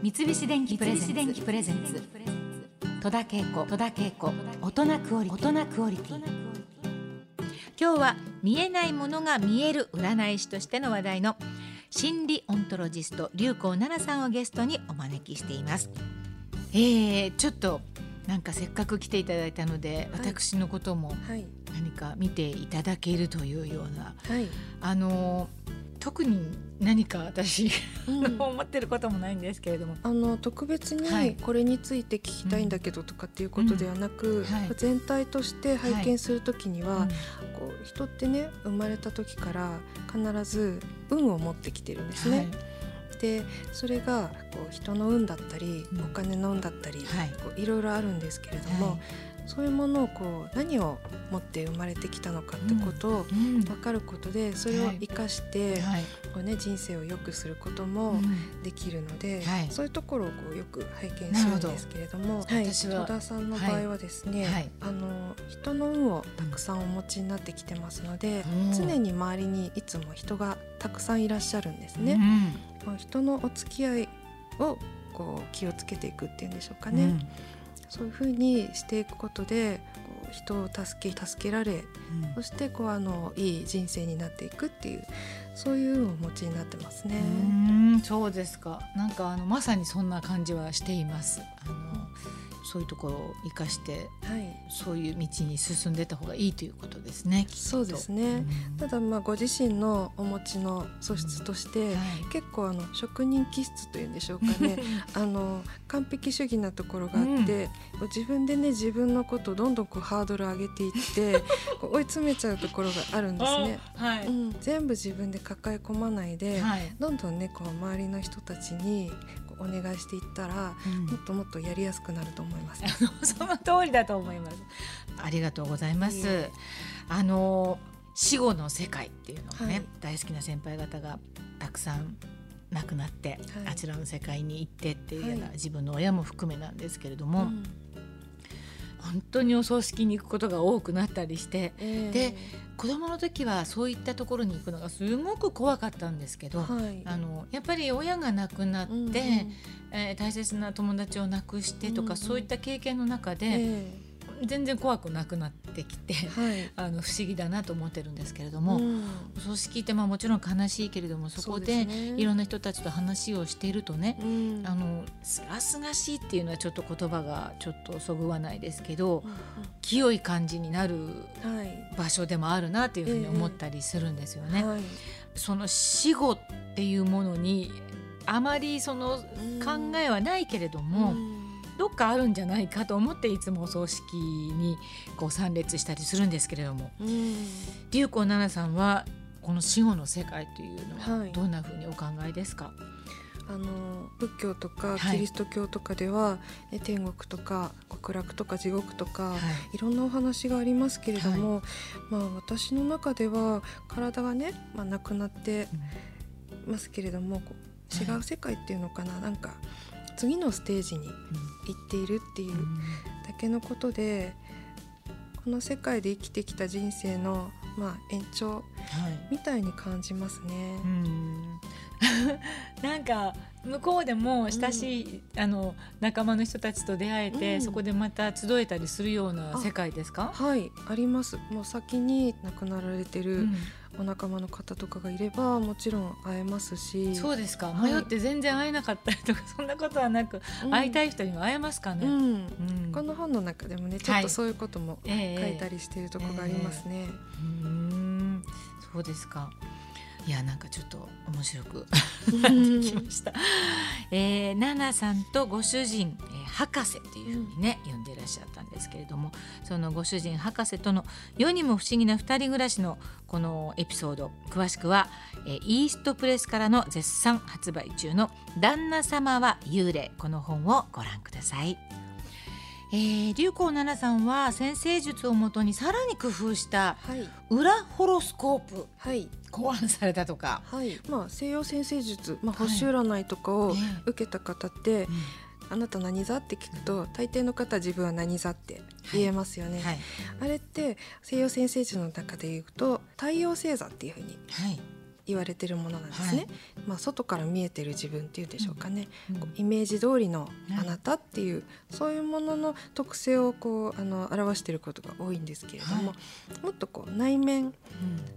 三菱電機プレゼンツ。戸田恵子。戸田恵子。大人クオリティ。大人クオリティ。今日は見えないものが見える占い師としての話題の心理オントロジスト龍光奈々さんをゲストにお招きしています。えー、ちょっとなんかせっかく来ていただいたので、はい、私のことも何か見ていただけるというような、はい、あの特に何か私、うん、思ってることもないんですけれども。あの特別にこれについて聞きたいんだけどとかっていうことではなく、はい、全体として拝見する時には、はい、こう人ってね生まれた時から必ず運を持ってきてるんですね。はい。でそれがこう人の運だったり、お金の運だったり、はい、こういろいろあるんですけれども、はい、そういうものをこう何を持って生まれてきたのかってことを分かることで、それを生かして、こうね、人生を良くすることもできるので、そういうところをこうよく拝見するんですけれどもはい、戸田さんの場合はですね、あの人の運をたくさんお持ちになってきてますので、常に周りにいつも人がたくさんいらっしゃるんですね。まあ、人のお付き合いをこう気をつけていくっていうんでしょうかね。そういうふうにしていくことでこう人を助け助けられ、うん、そしてこうあのいい人生になっていくっていうそういうお持ちになってますね。うんそうですかなんかあのまさにそんな感じはしています。あのそういうところを生かして、はい、そういう道に進んでた方がいいということですね。そうですね。うん、ただまあご自身のお持ちの素質として、うん。はい、結構あの職人気質というんでしょうかね。あの完璧主義なところがあって、うん、自分でね自分のことをどんどんこうハードル上げていって 追い詰めちゃうところがあるんですね。はい、うん、全部自分で抱え込まないで、はい、どんどんねこう周りの人たちにお願いしていったら、うん、もっともっとやりやすくなると思います。その通りだと思います。ありがとうございます。あの死後の世界っていうのをね、はい、大好きな先輩方がたくさん亡くなって、はい、あちらの世界に行ってっていうような、はい、自分の親も含めなんですけれども、うん、本当にお葬式に行くことが多くなったりして、えー、で子供の時はそういったところに行くのがすごく怖かったんですけど、はい、あのやっぱり親が亡くなって、うんうん、えー、大切な友達を亡くしてとか、うんうん、そういった経験の中で。えー全然怖くなくなってきて、はい、あの不思議だなと思ってるんですけれども、うん、葬式ってまあもちろん悲しいけれどもそこでいろんな人たちと話をしているとね、うん、あのすがすがしいっていうのはちょっと言葉がちょっとそぐわないですけど、うんうん、清い感じになる場所でもあるなというふうに思ったりするんですよね。はい、その死後っていうものにあまりその考えはないけれども、うんどっかあるんじゃないかと思っていつもお葬式にこう参列したりするんですけれども、龍子奈々さんはこの死後の世界というのはどんなふうにお考えですか、はいあの仏教とかキリスト教とかでは、はい、天国とか極楽とか地獄とか、はい、いろんなお話がありますけれども、はい、まあ、私の中では体がね、まあ、なくなってますけれども、違う世界っていうのかな、なんか次のステージに行っているっていうだけのことでこの世界で生きてきた人生の、まあ、延長みたいに感じますね。はい、なんか向こうでも親しい、うん、あの仲間の人たちと出会えて、うん、そこでまた集えたりするような世界ですか？はいあります。もう先に亡くなられてる、お仲間の方とかがいればもちろん会えますし。そうですか、迷って全然会えなかったりとか そんなことはなく、うん、会いたい人には会えますかね、うん。うん、この本の中でもねちょっとそういうことも書いたりしているところがありますね、えーえー、うん。そうですかいやなんかちょっと面白くなってきました。えー、ナナさんとご主人、えー、博士っていうふうにね、うん、呼んでいらっしゃったんですけれどもそのご主人博士との世にも不思議な二人暮らしのこのエピソード詳しくは、えー、イーストプレスからの絶賛発売中の「旦那様は幽霊」この本をご覧ください。えー、流行奈々さんは先生術をもとにさらに工夫した裏ホロスコープ、はい、考案されたとか、はい。まあ、西洋先生術、まあ、星占いとかを受けた方って、はいあなた何座？って聞くと大抵の方自分は何座って言えますよね、あれって西洋先生術の中で言うと太陽星座っていうふうに言われてるものなんですね、はい、まあ、外から見えてる自分っていうんでしょうかね、うん、イメージ通りのあなたっていう、そういうものの特性をこうあの表していることが多いんですけれども、はい、もっとこう内面、うん、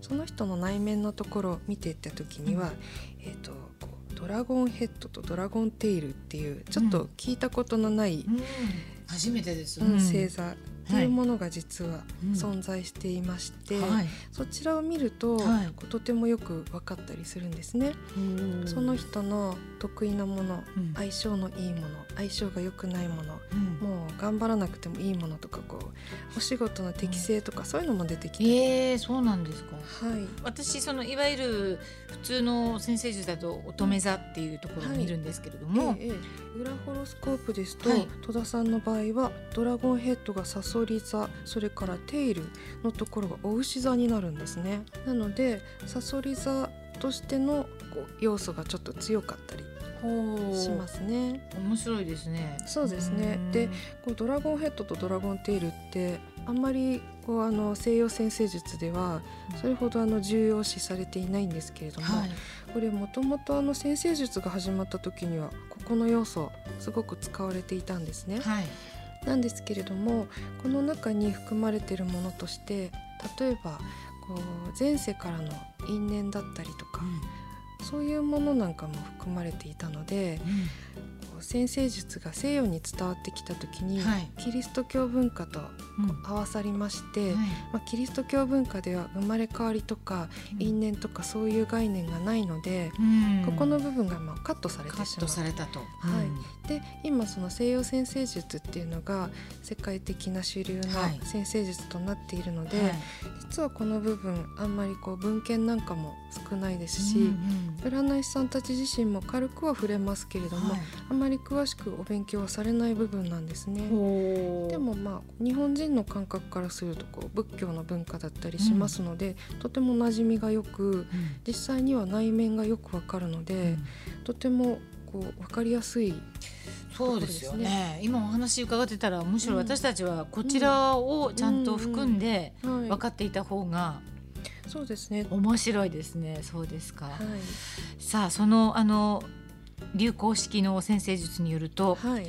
その人の内面のところを見ていった時には、えーと、こうドラゴンヘッドとドラゴンテイルっていうちょっと聞いたことのない、初めてです、星座っていうものが実は存在していまして、はい、そちらを見ると、はい、とてもよく分かったりするんですね。その人の得意なもの、うん、相性のいいもの相性が良くないもの、うん、頑張らなくてもいいものとかこうお仕事の適性とか、そういうのも出てきて、えー、そうなんですか、はい、私そのいわゆる普通の先生術だと乙女座っていうところを見るんですけれども、はいえーえ。ー、裏ホロスコープですと、戸田さんの場合はドラゴンヘッドがさそり座それからテイルのところがお牛座になるんですね。なのでさそり座としてのこう要素がちょっと強かったりしますね。面白いですね。そうですね。でこうドラゴンヘッドとドラゴンテイルってあんまりこうあの西洋占星術ではそれほどあの重要視されていないんですけれども、はい、これもともとあの占星術が始まった時にはここの要素すごく使われていたんですね。はい。なんですけれどもこの中に含まれているものとして例えばこう前世からの因縁だったりとか、うん、そういうものなんかも含まれていたので、先生術が西洋に伝わってきた時に、はい、キリスト教文化と合わさりまして、うんはい、まあ、キリスト教文化では生まれ変わりとか、因縁とかそういう概念がないので、うん、ここの部分がまあカットされてしまう。されたと、はい、で今その西洋先生術っていうのが世界的な主流な先生術となっているので、はい、実はこの部分あんまりこう文献なんかも少ないですし、うんうん、占い師さんたち自身も軽くは触れますけれども、あんまりり詳しくお勉強はされない部分なんですね。でもまあ日本人の感覚からするとこう仏教の文化だったりしますので、うん、とても馴染みがよく、うん、実際には内面がよくわかるので、うん、とてもこう分かりやすいそうですよね。今お話伺ってたらむしろ私たちはこちらをちゃんと含んで分かっていた方がそうですね。面白いですね。そうですか、はい、さあそのあの流行式の先生術によると、はい、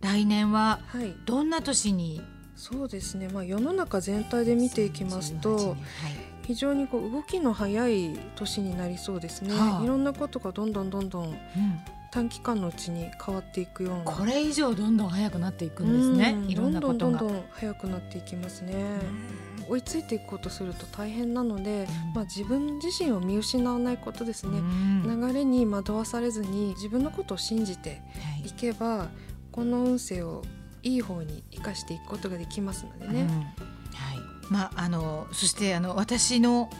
来年はどんな年に、はい、そうですね、まあ、世の中全体で見ていきますと、はい、非常にこう動きの早い年になりそうですね、はあ、いろんなことがどんどんどんどん、短期間のうちに変わっていくような。これ以上どんどん早くなっていくんですね、いろんなことが。どんどん早くなっていきますね。追いついていくことすると大変なので、まあ、自分自身を見失わないことですね、流れに惑わされずに自分のことを信じてい。けば、はい、この運勢をいい方に生かしていくことができますのでね。はいまあ、あのそしてあの私の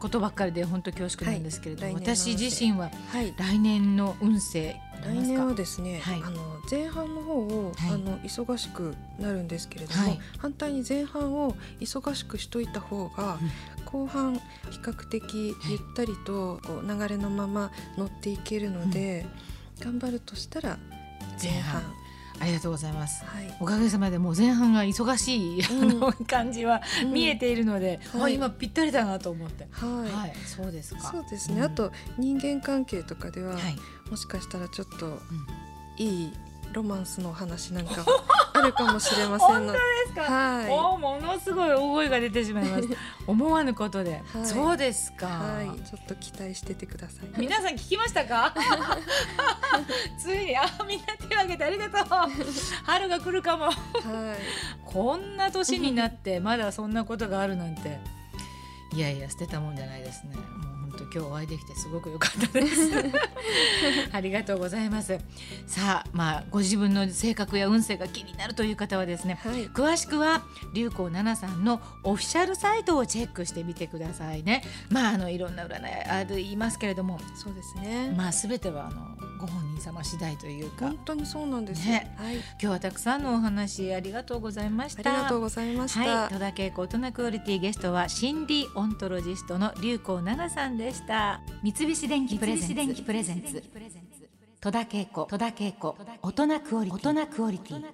ことばっかりで本当恐縮なんですけれども、はい、私自身は来年の運勢来年はですね、はい、あの前半の方を、はい、あの忙しくなるんですけれども、はい、反対に前半を忙しくしといた方が、後半比較的ゆったりとこう流れのまま乗っていけるので、頑張るとしたら前半ありがとうございます、はい、おかげさまでもう前半が忙しい、あの感じは見えているので、うん、はい、今ぴったりだなと思って、はい、はい、そうですかそうですね、うん、あと人間関係とかでは、もしかしたらちょっといいロマンスの話なんか あるかもしれませんので。ですか？はい。おものすごい大声が出てしまいます。思わぬことで、はい、そうですか。はい。ちょっと期待しててください。皆さん聞きましたか？ついにあみんな手を挙げてありがとう。春が来るかも。はい。こんな年になって まだそんなことがあるなんて。いやいや捨てたもんじゃないですね。と今日お会いできてすごく良かったです ありがとうございますさあまあご自分の性格や運勢が気になるという方はですね、はい、詳しくは流行奈々さんのオフィシャルサイトをチェックしてみてくださいねまああのいろんな占いある言いますけれどもそうですねまあすべてはあのご本人様次第というか。本当にそうなんですね、はい、今日はたくさんのお話ありがとうございました。ありがとうございました、はい、戸田恵子大人クオリティゲストは心理オントロジストの流行奈々さんでした。三菱電機プレゼンツ。戸田恵子戸田恵子大人クオリティ